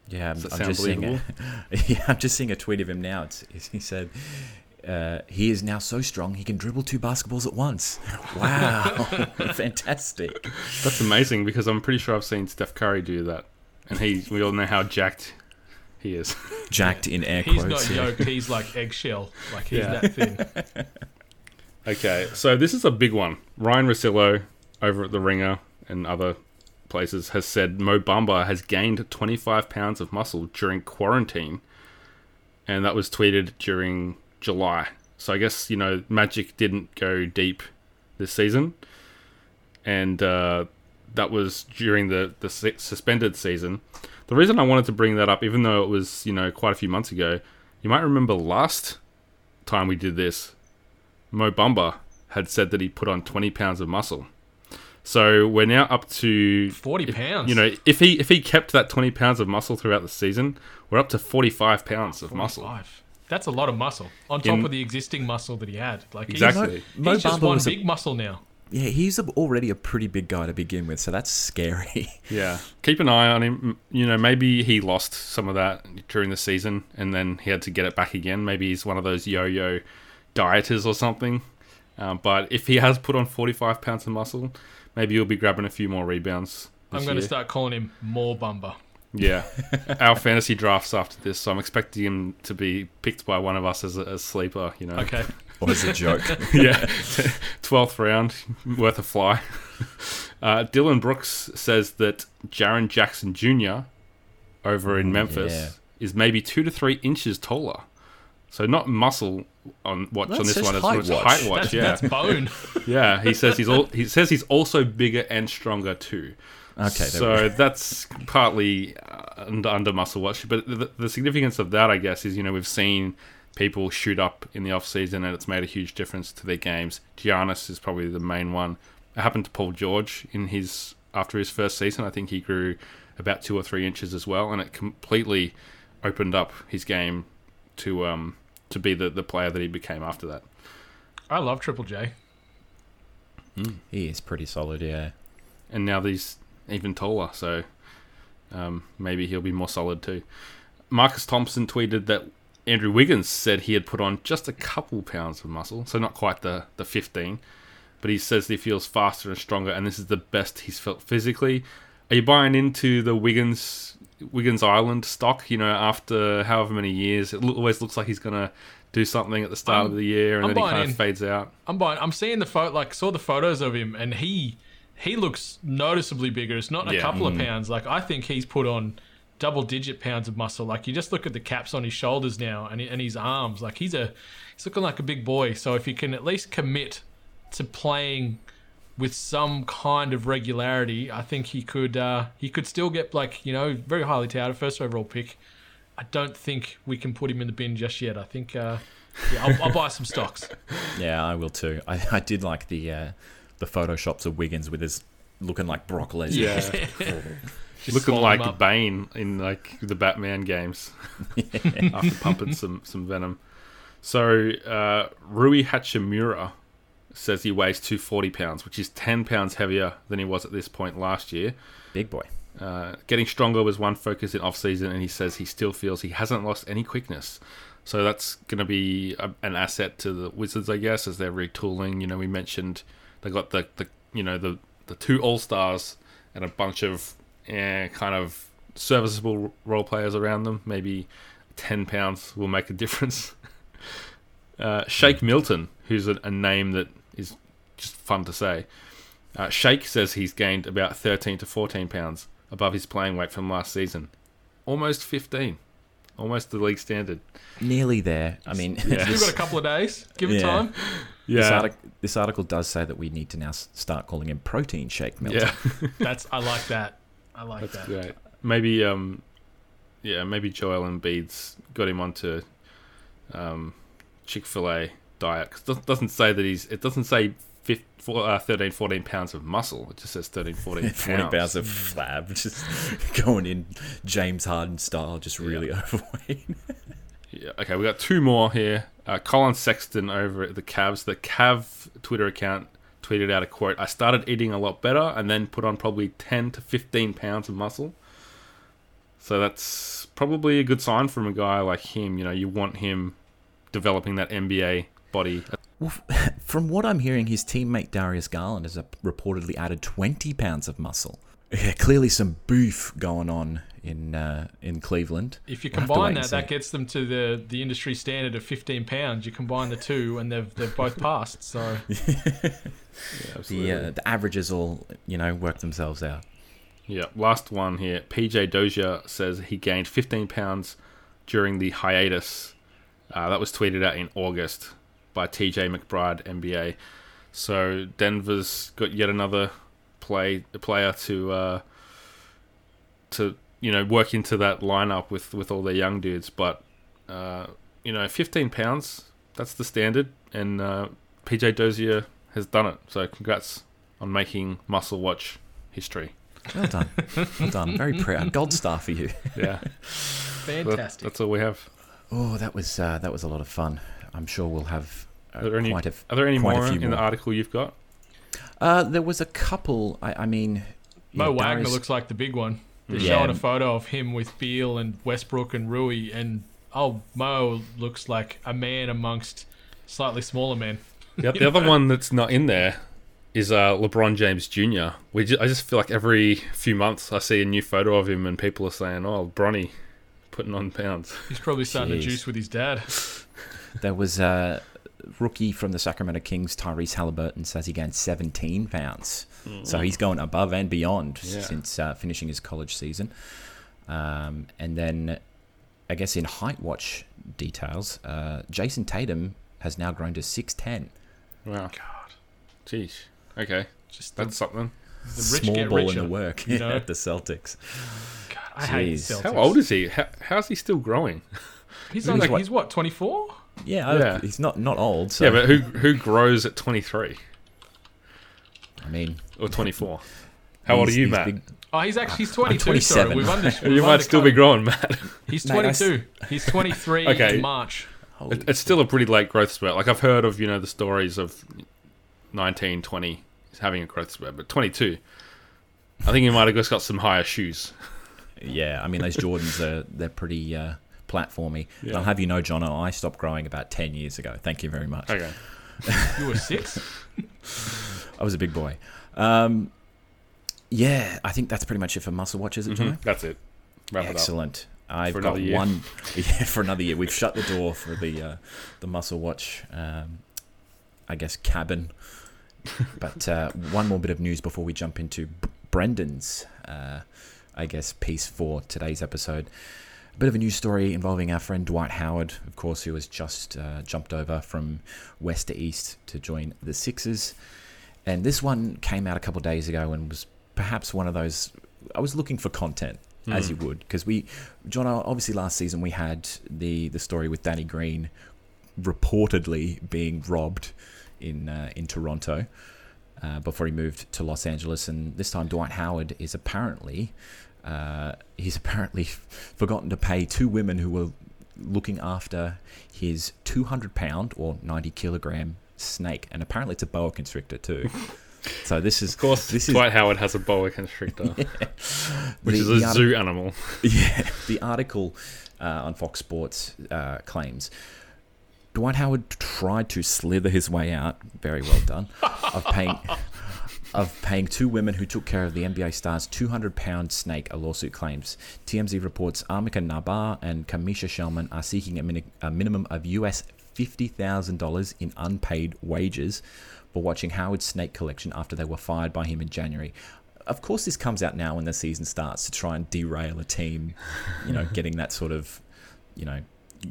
Yeah, I'm, I'm just seeing a, yeah, I'm just seeing a tweet of him now. It's, he said, uh, "He is now so strong he can dribble two basketballs at once." Wow, fantastic! That's amazing because I'm pretty sure I've seen Steph Curry do that, and he we all know how jacked he is. Jacked in air He's quotes. not yeah. yoked. He's like eggshell. Like he's Yeah. that thin. Okay, so this is a big one. Ryan Rosillo over at the Ringer and other places has said Mo Bamba has gained 25 pounds of muscle during quarantine, and that was tweeted during July. So I guess you know Magic didn't go deep this season, and uh, that was during the the suspended season. The reason I wanted to bring that up, even though it was you know quite a few months ago, you might remember last time we did this, Mo Bamba had said that he put on 20 pounds of muscle. So we're now up to 40 if- pounds. You know, if he if he kept that 20 pounds of muscle throughout the season, we're up to 45 pounds of muscle. That's a lot of muscle on top In- of the existing muscle that he had. Like he's- Exactly. Mo He's, just one was a- big muscle now. Yeah, he's already a pretty big guy to begin with, so that's scary. Yeah. Keep an eye on him. You know, maybe he lost some of that during the season and then he had to get it back again. Maybe he's one of those yo yo dieters or something. Um, but if he has put on 45 pounds of muscle, maybe he'll be grabbing a few more rebounds. I'm this going to start calling him more Bumba. Yeah, our fantasy drafts after this, so I'm expecting him to be picked by one of us as a, as sleeper. You know, Okay. or as a joke. yeah, twelfth round, worth a fly. Uh, Dillon Brooks says that Jaren Jackson Jr. over in Memphis yeah. is maybe two to three inches taller. So not muscle on watch That on this one, it's height it's watch. height watch. That's, yeah, that's bone. yeah. He says he's all, he says he's also bigger and stronger too. Okay, so that's partly uh, under, under muscle watch, but the, the significance of that, I guess, is you know we've seen people shoot up in the off season, and it's made a huge difference to their games. Giannis is probably the main one. It happened to Paul George in his after his first season. I think he grew about two or three inches as well, and it completely opened up his game to um to be the, the player that he became after that. I love Triple J. he is pretty solid, yeah. and now he's even taller, so um, maybe he'll be more solid too. Marcus Thompson tweeted that Andrew Wiggins said he had put on just a couple pounds of muscle, so not quite the, the 15, but he says that he feels faster and stronger, and this is the best he's felt physically. Are you buying into the Wiggins Wiggins Island stock? You know, after however many years, it always looks like he's gonna do something at the start I'm- of the year, and I'm then he kind in. of fades out. I'm buying. I'm seeing the photo. Like saw the photos of him, and he he looks noticeably bigger. It's not a Yeah. couple of mm-hmm. pounds. Like I think he's put on double digit pounds of muscle. Like you just look at the caps on his shoulders now, and and his arms. Like he's a he's looking like a big boy. So if you can at least commit to playing with some kind of regularity, I think he could uh, he could still get like you know very highly touted first overall pick. I don't think we can put him in the bin just yet. I think uh, yeah, I'll, I'll buy some stocks. Yeah, I will too. I, I did like the uh, the photoshops of Wiggins with his looking like Brock Lesnar. Just looking like. Bane in like the Batman games after pumping some some venom. So uh, Rui Hachimura says he weighs 240 pounds, which is 10 pounds heavier than he was at this point last year. Big boy. Uh, getting stronger was one focus in off season, and he says he still feels he hasn't lost any quickness. So that's going to be a, an asset to the Wizards, I guess, as they're retooling. You know, we mentioned they got the, the you know the the two All Stars and a bunch of eh, kind of serviceable role players around them. Maybe ten pounds will make a difference. Uh, Shake Milton, who's a, a name that is just fun to say. Uh, Shake says he's gained about 13 to 14 pounds above his playing weight from last season. Almost 15. Almost the league standard. Nearly there. I mean, Yeah. You've got a couple of days. Give it Yeah. time. This, Yeah. artic- this article does say that we need to now start calling him protein shake Milton. Yeah. That's I like that. I like That's that. great. Maybe, um, yeah, maybe Joel Embiid's got him onto um, Chick Fil A diet. 'Cause it doesn't say that he's. It doesn't say 15, four- uh, 13, 14 pounds of muscle. It just says 13, 14 pounds. 40 pounds of flab, just going in James Harden style, just really overweight. Yeah, okay, we got two more here. Uh, Collin Sexton over at the Cavs. The Cav Twitter account tweeted out a quote: "I started eating a lot better, and then put on probably ten to fifteen pounds of muscle." So that's probably a good sign from a guy like him. You know, you want him developing that NBA body. Well, from what I'm hearing, his teammate Darius Garland has reportedly added 20 pounds of muscle. Yeah, clearly some beef going on in uh, in Cleveland. If you We'll combine that, that gets them to the, the industry standard of 15 pounds. You combine the two, and they've they've both passed. So the uh, the averages all you know work themselves out. Yeah, last one here. PJ Dozier says he gained 15 pounds during the hiatus. Uh, that was tweeted out in August by TJ McBride, NBA. So Denver's got yet another play player to uh, to you know work into that lineup with with all their young dudes. But uh, you know, 15 pounds that's the standard, and uh, PJ Dozier has done it. So congrats on making Muscle Watch history. Well done, well done. Very proud. Gold star for you. Yeah. That- fantastic. that's all we have. Oh, that was uh, that was a lot of fun. I'm sure we'll have uh, Are there any, quite a. f- are there any quite a more in the article you've got? Uh, there was a couple. I, I mean, Mo yeah, Wagner Darius- looks like the big one. They're Yeah. showing a photo of him with Beal and Westbrook and Rui, and oh, Mo looks like a man amongst slightly smaller men. The, the other one that's not in there is uh, LeBron James Jr. We ju- I just feel like every few months I see a new photo of him and people are saying, "Oh, Bronny putting on pounds." He's probably starting Jeez. to juice with his dad. There was a rookie from the Sacramento Kings, Tyrese Haliburton, says he gained 17 pounds. So he's going above and beyond Yeah. since uh, finishing his college season. Um, and then, I guess in height watch details, uh, Jayson Tatum has now grown to 6'10. Wow. God. Jeez. Okay, Just the, that's something. the rich Small get ball richer. in the work you know? at the Celtics. God, I hate Jeez. Celtics. How old is he? How, how's he still growing? He's, He's like, what- he's what, 24? Yeah, I- Yeah. he's not, not old. So, Yeah, but who who grows at 23 I mean, or 24? How old are you, these Matt? big- Oh, he's actually he's 22. 27. Sorry, we've under, we've you might still be growing, Matt. He's Mate, I s- 22. He's 23 Okay. in March. It, it's still a pretty late growth spurt. Like I've heard of, you know, the stories of 19, 20 having a growth spurt, but 22, I think he might have just got some higher shoes. Yeah, I mean those Jordans are they're pretty uh, platformy. And Yeah. I'll have you know, Jono, I stopped growing about ten years ago. Thank you very much. Okay. You were six? I was a big boy. Um, yeah, I think that's pretty much it for muscle watches, is it, Jono? Mhm. That's it. Wrap it up. Excellent. I've For got year. one. Yeah, for another year. We've shut the door for the uh, the muscle watch. Um, I guess cabin. but uh, one more bit of news before we jump into B- Brendan's, uh, I guess, piece for today's episode. A bit of a news story involving our friend Dwight Howard, of course, who has just uh, jumped over from west to east to join the Sixers. And this one came out a couple of days ago and was perhaps one of those. I was looking for content, as you would, because we, John, obviously last season we had the the story with Danny Green reportedly being robbed in uh, in Toronto uh, before he moved to Los Angeles, and this time Dwight Howard is apparently uh, he's apparently forgotten to pay two women who were looking after his 200 pound or 90 kilogram snake, and apparently it's a boa constrictor too. So this is Of course, this is Dwight Howard has a boa constrictor, which The- is a arti- zoo animal. Yeah, the article uh, on Fox Sports uh, claims Dwight Howard tried to slither his way out. Very well done. of paying of paying two women who took care of the NBA star's 200 pound snake, a lawsuit claims. TMZ reports Amika Nabar and Kamisha Shellman are seeking a, a minimum of US $50,000 in unpaid wages for watching Howard's snake collection after they were fired by him in January. Of course, this comes out now when the season starts to try and derail a team, you know, getting that sort of, you know,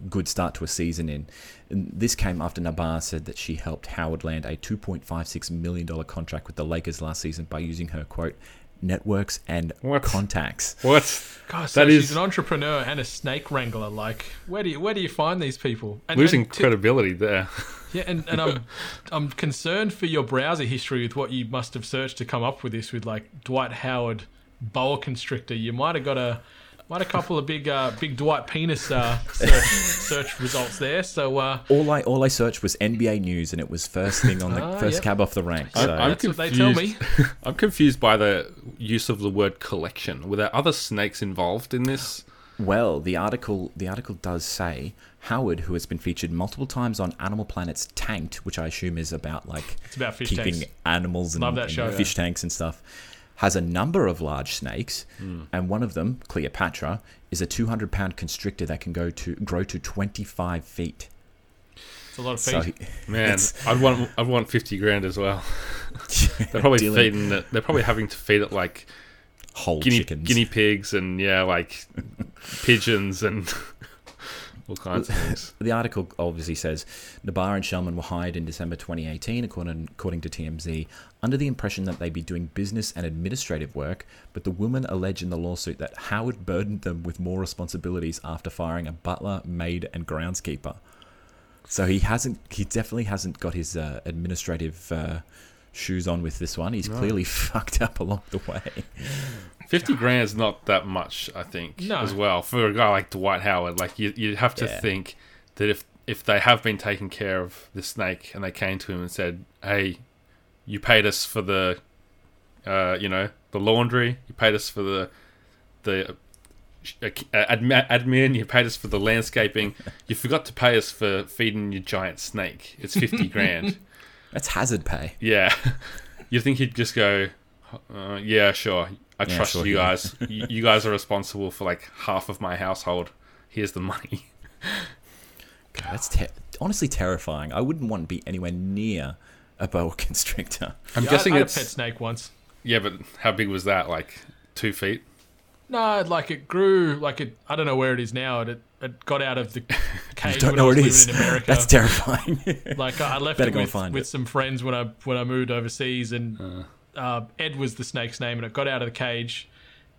good start to a season in. And this came after Nabar said that she helped Howard land a $2.56 million contract with the Lakers last season by using her, quote, networks and What? contacts. What? Gosh, so That she's is- an entrepreneur and a snake wrangler. Like, where do you where do you find these people? And, Losing and to- credibility there. Yeah, and, and I'm I'm concerned for your browser history with what you must have searched to come up with this with like Dwight Howard boa constrictor. You might have got a might a couple of big uh, big Dwight penis uh, search, search results there. So uh, All I all I searched was NBA news, and it was first thing on the Ah, first yep. cab off the rank. So I'm that's what they tell me. confused. I'm confused by the use of the word collection. Were there other snakes involved in this? Well, the article the article does say Howard, who has been featured multiple times on Animal Planet's Tanked, which I assume is about like It's about fish keeping tanks. animals and, Love that and show. fish tanks and stuff, has a number of large snakes, Hmm. and one of them, Cleopatra, is a 200 pound constrictor that can go to grow to 25 feet. It's a lot of feet. he- Man, I'd want I'd want fifty grand as well. They're probably dealing feeding it. They're probably having to feed it like whole guinea chickens. guinea pigs and yeah, like pigeons and all kinds of things. The article obviously says Nabar and Shellman were hired in December 2018, according, according to TMZ, under the impression that they'd be doing business and administrative work, but the women allege in the lawsuit that Howard burdened them with more responsibilities after firing a butler, maid, and groundskeeper. So he hasn't, he definitely hasn't got his uh, administrative uh, shoes on with this one. He's clearly fucked up along the way. Fifty grand is not that much, I think, No. as well for a guy like Dwight Howard. Like you, you have to Yeah. think that if if they have been taking care of the snake and they came to him and said, "Hey, you paid us for the, uh, you know, the laundry. You paid us for the the." uh, admin, you paid us for the landscaping. You forgot to pay us for feeding your giant snake. It's fifty grand. That's hazard pay. Yeah. You think he'd just go, uh, yeah, sure. I Yeah, trust sure, you yeah. guys. you, you guys are responsible for like half of my household. Here's the money. God, that's te- honestly terrifying. I wouldn't want to be anywhere near a boa constrictor. I'm Yeah, guessing I had a pet snake once. yeah, but how big was that? Like two feet? No, like it grew, like it. I don't know where it is now. It it got out of the cage Don't when know I where was it is. living in America. That's terrifying. like I left Better it with, with it. some friends when I when I moved overseas, and uh, Ed was the snake's name, and it got out of the cage,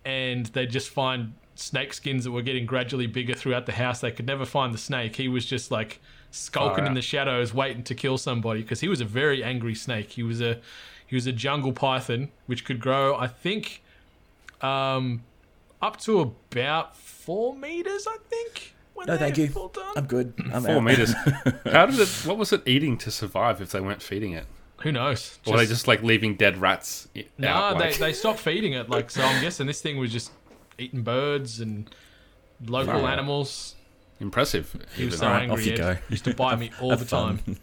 and they just find snake skins that were getting gradually bigger throughout the house. They could never find the snake. He was just like skulking in the shadows, waiting to kill somebody because he was a very angry snake. He was a he was a jungle python, which could grow, I think, um, up to about four meters. I think. No, thank you. full done. I'm good. I'm Four out. meters. How did it? What was it eating to survive if they weren't feeding it? Who knows? Or were they just like leaving dead rats i- No, out? they, like- they stopped feeding it. Like, so I'm guessing this thing was just eating birds and local Wow. animals. impressive. He was even. so Alright, off you Ed. go. Used to bite me all the time.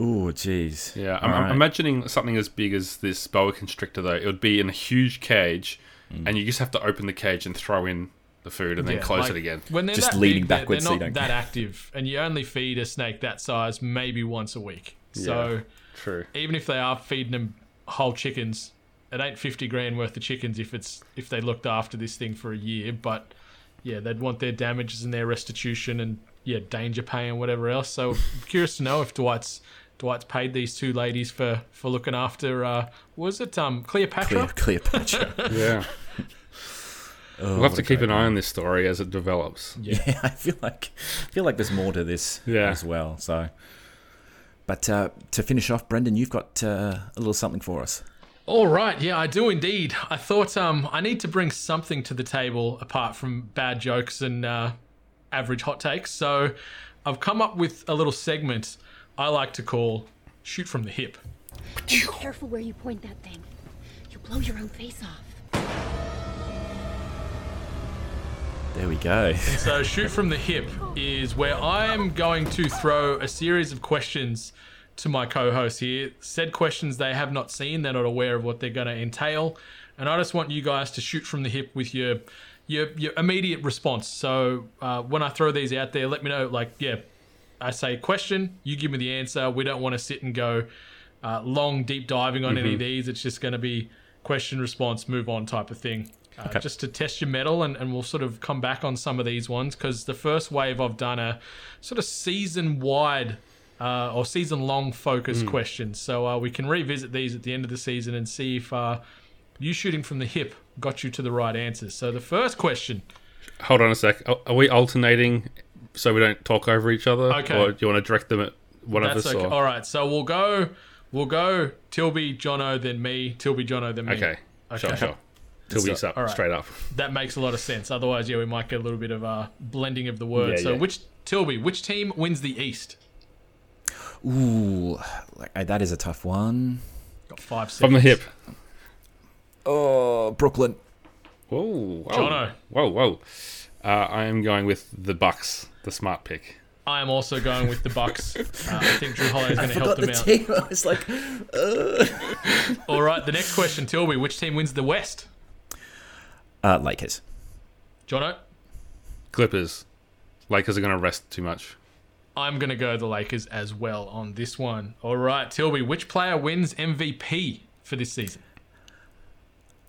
Oh, jeez. Yeah, I'm, All I'm right. imagining something as big as this boa constrictor though. It would be in a huge cage, mm. and you just have to open the cage and throw in the food and then Yeah, close like, it again. When they're Just that leaning big, they're- backwards so they're you not don't- that active, and you only feed a snake that size maybe once a week. So True. even if they are feeding them whole chickens, it ain't fifty grand worth of chickens if it's if they looked after this thing for a year. But yeah, they'd want their damages and their restitution and yeah, danger pay and whatever else. So I'm curious to know if Dwight's Dwight's paid these two ladies for for looking after. Uh, was it um Cleopatra? Clear, Cleopatra. Yeah. Oh, We'll have to keep an eye one. on this story as it develops. Yeah, I feel like I feel like there's more to this Yeah. as well. So, but uh, to finish off, Brendan, you've got uh, a little something for us. All right, yeah, I do indeed. I thought um, I need to bring something to the table apart from bad jokes and uh, average hot takes. So I've come up with a little segment I like to call "Shoot from the Hip." Be careful where you point that thing. You'll blow your own face off. There we go. So "Shoot from the Hip" is where I'm going to throw a series of questions to my co hosts here. Said questions they have not seen, they're not aware of what they're going to entail, and I just want you guys to shoot from the hip with your your, your immediate response. So uh, when I throw these out there, let me know. Like, yeah, I say question, you give me the answer. We don't want to sit and go uh, long, deep diving on any of these. It's just going to be question, response, move on type of thing. Uh, Just to test your metal, and, and we'll sort of come back on some of these ones because the first wave I've done a sort of season wide uh, or season long focus questions. So uh, we can revisit these at the end of the season and see if uh, you shooting from the hip got you to the right answers. So the first question Hold on a sec. Are, we alternating so we don't talk over each other? Okay. Or do you want to direct them at one of us? okay. Or? All right, so we'll go, we'll go Tilby, Jono, then me. Tilby, Jono, then me. Okay. Sure, sure. Tilby's So- up, all right. straight up. That makes a lot of sense. Otherwise, yeah, we might get a little bit of a blending of the words. Yeah, so yeah. which Tilby, which team wins the East? Ooh, like, uh, that is a tough one. Got five seconds. From the hip. Oh, Brooklyn. Whoa, whoa. Jono. Whoa, whoa. Uh, I am going with the Bucks, the smart pick. I am also going with the Bucks. Uh, I think Jrue Holiday is going to help forgot them the out. team. I was like, All right, the next question, Tilby, which team wins the West? Uh, Lakers. Jono, Clippers. Lakers are going to rest too much. I'm going to go the Lakers as well on this one. All right, Tilby, which player wins MVP for this season?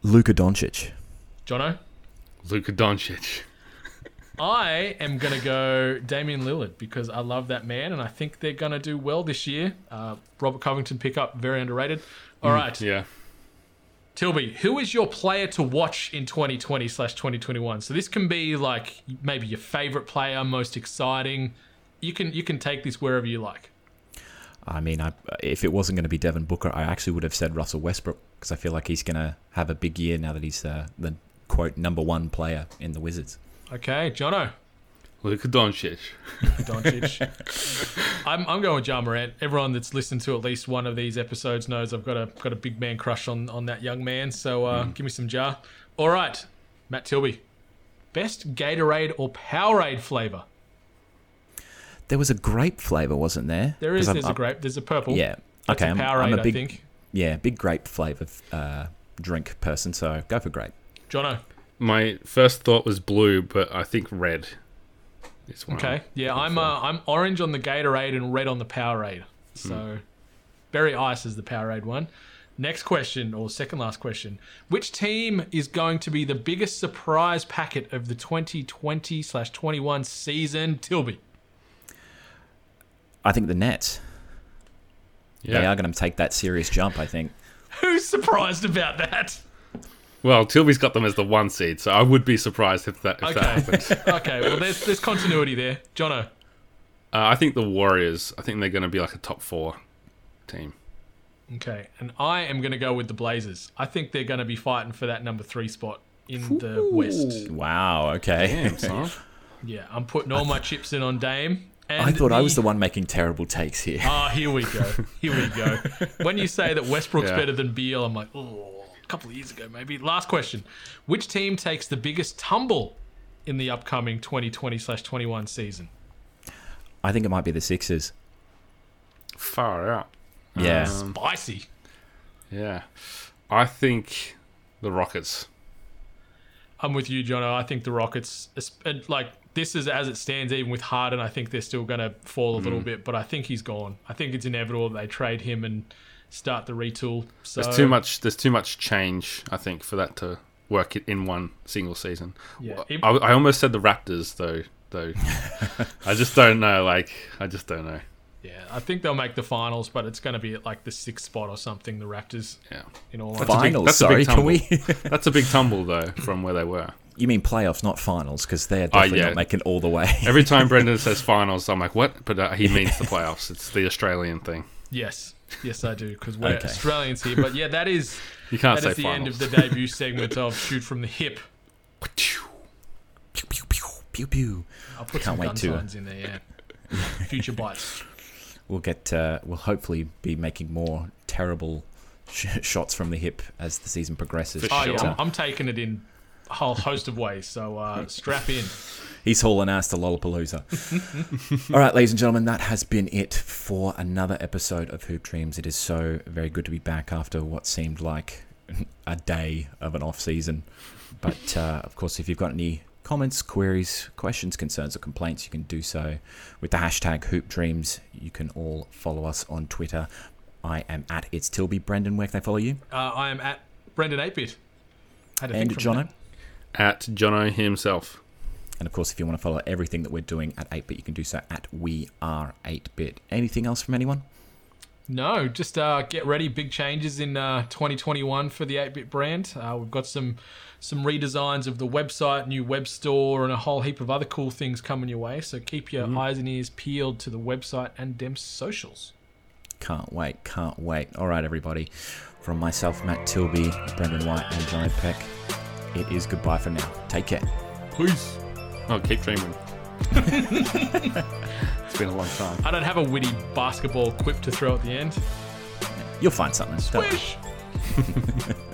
Luka Doncic. Jono, Luka Doncic. I am going to go Damian Lillard because I love that man and I think they're going to do well this year. Uh, Robert Covington pickup, very underrated. All right, Yeah. Tilby, who is your player to watch in 2020 slash 2021? So this can be like maybe your favorite player, most exciting. You can you can take this wherever you like. I mean, I, if it wasn't going to be Devin Booker, I actually would have said Russell Westbrook because I feel like he's going to have a big year now that he's uh, the quote number one player in the Wizards. Okay, Jono, Luka Doncic. Doncic. I'm, I'm going with Ja Morant. Everyone that's listened to at least one of these episodes knows I've got a got a big man crush on on that young man. So uh, give me some jar. All right, Matt Tilby, best Gatorade or Powerade flavor? There was a grape flavor, wasn't there? There is 'Cause I'm- there's a I'm- grape. There's a purple. Yeah. That's okay, a I'm, Powerade, I'm a big, I think. yeah, big grape flavor uh, drink person, so go for grape. Jono. My first thought was blue, but I think red is one. Okay. Yeah, I'm uh, I'm orange on the Gatorade and red on the Powerade. So berry ice is the Powerade one. Next question, or second last question. Which team is going to be the biggest surprise packet of the 2020 slash 21 season? Tilby. I think the Nets. Yeah. They are going to take that serious jump. I think. Who's surprised about that? Well, Tilby's got them as the one seed, so I would be surprised if that if that happened. Okay. okay. Well, there's there's continuity there. Jono. Uh, I think the Warriors. I think they're going to be like a top four team. Okay. And I am going to go with the Blazers. I think they're going to be fighting for that number three spot in the West. Wow. Okay. Damn. Yeah, I'm putting all my chips in on Dame. And I thought I was the one making terrible takes here. Ah, here we go. Here we go. When you say that Westbrook's Yeah. better than Beal, I'm like, oh, a couple of years ago maybe. Last question: Which team takes the biggest tumble in the upcoming 2020/21 season? I think it might be the Sixers. Far out. Yeah. Um, Spicy. Yeah. I think the Rockets. I'm with you, Jono. I think the Rockets, like this is as it stands, even with Harden, I think they're still going to fall a little Mm. bit. But I think he's gone. I think it's inevitable that they trade him and start the retool. So There's too much. There's too much change. I think for that to work it in one single season. Yeah. I, I almost said the Raptors though. Though I just don't know. Like I just don't know. Yeah, I think they'll make the finals, but it's going to be at like the sixth spot or something. The Raptors, Yeah. in all That's honesty. a big- Finals. that's a sorry, big can tumble. we? That's a big tumble though from where they were. you mean playoffs, not finals, because they're definitely yeah. not making all the way. Every time Brendan says finals, I'm like, what? But uh, he means the playoffs. It's the Australian thing. Yes, yes, I do because we're Okay. Australians here. But yeah, that is You can't that say is the end of the debut segment of shoot from the hip. pew pew pew pew pew. I'll put Can't some wait gun to- signs in there. Yeah, future bites. We'll get. Uh, we'll hopefully be making more terrible sh- shots from the hip as the season progresses. For Oh sure. yeah, I'm, uh, I'm taking it in whole host of ways. So uh, strap in. He's hauling ass to Lollapalooza. All right, ladies and gentlemen, that has been it for another episode of Hoop Dreams. It is so very good to be back after what seemed like a day of an off season. But uh, of course, if you've got any comments, queries, questions, concerns, or complaints, you can do so with the hashtag Hoop Dreams. You can all follow us on Twitter. I am at It's Tilby. Brendan, where can they follow you? Uh, I am at Brendan 8-bit. Had to And Jono? that. At Jono himself. And of course, if you want to follow everything that we're doing at 8bit, you can do so at We Are 8bit. Anything else from anyone? No, just uh, get ready. Big changes in uh, 2021 for the 8-bit brand. Uh, we've got some some redesigns of the website, new web store, and a whole heap of other cool things coming your way. So keep your eyes and ears peeled to the website and Dem socials. Can't wait, can't wait. All right, everybody. From myself, Matt Tilby, Brendan White, and Johnny Peck, it is goodbye for now. Take care. Peace. Oh, keep dreaming. it's been a long time. I don't have a witty basketball quip to throw at the end. You'll find something. Don't worry. Swish.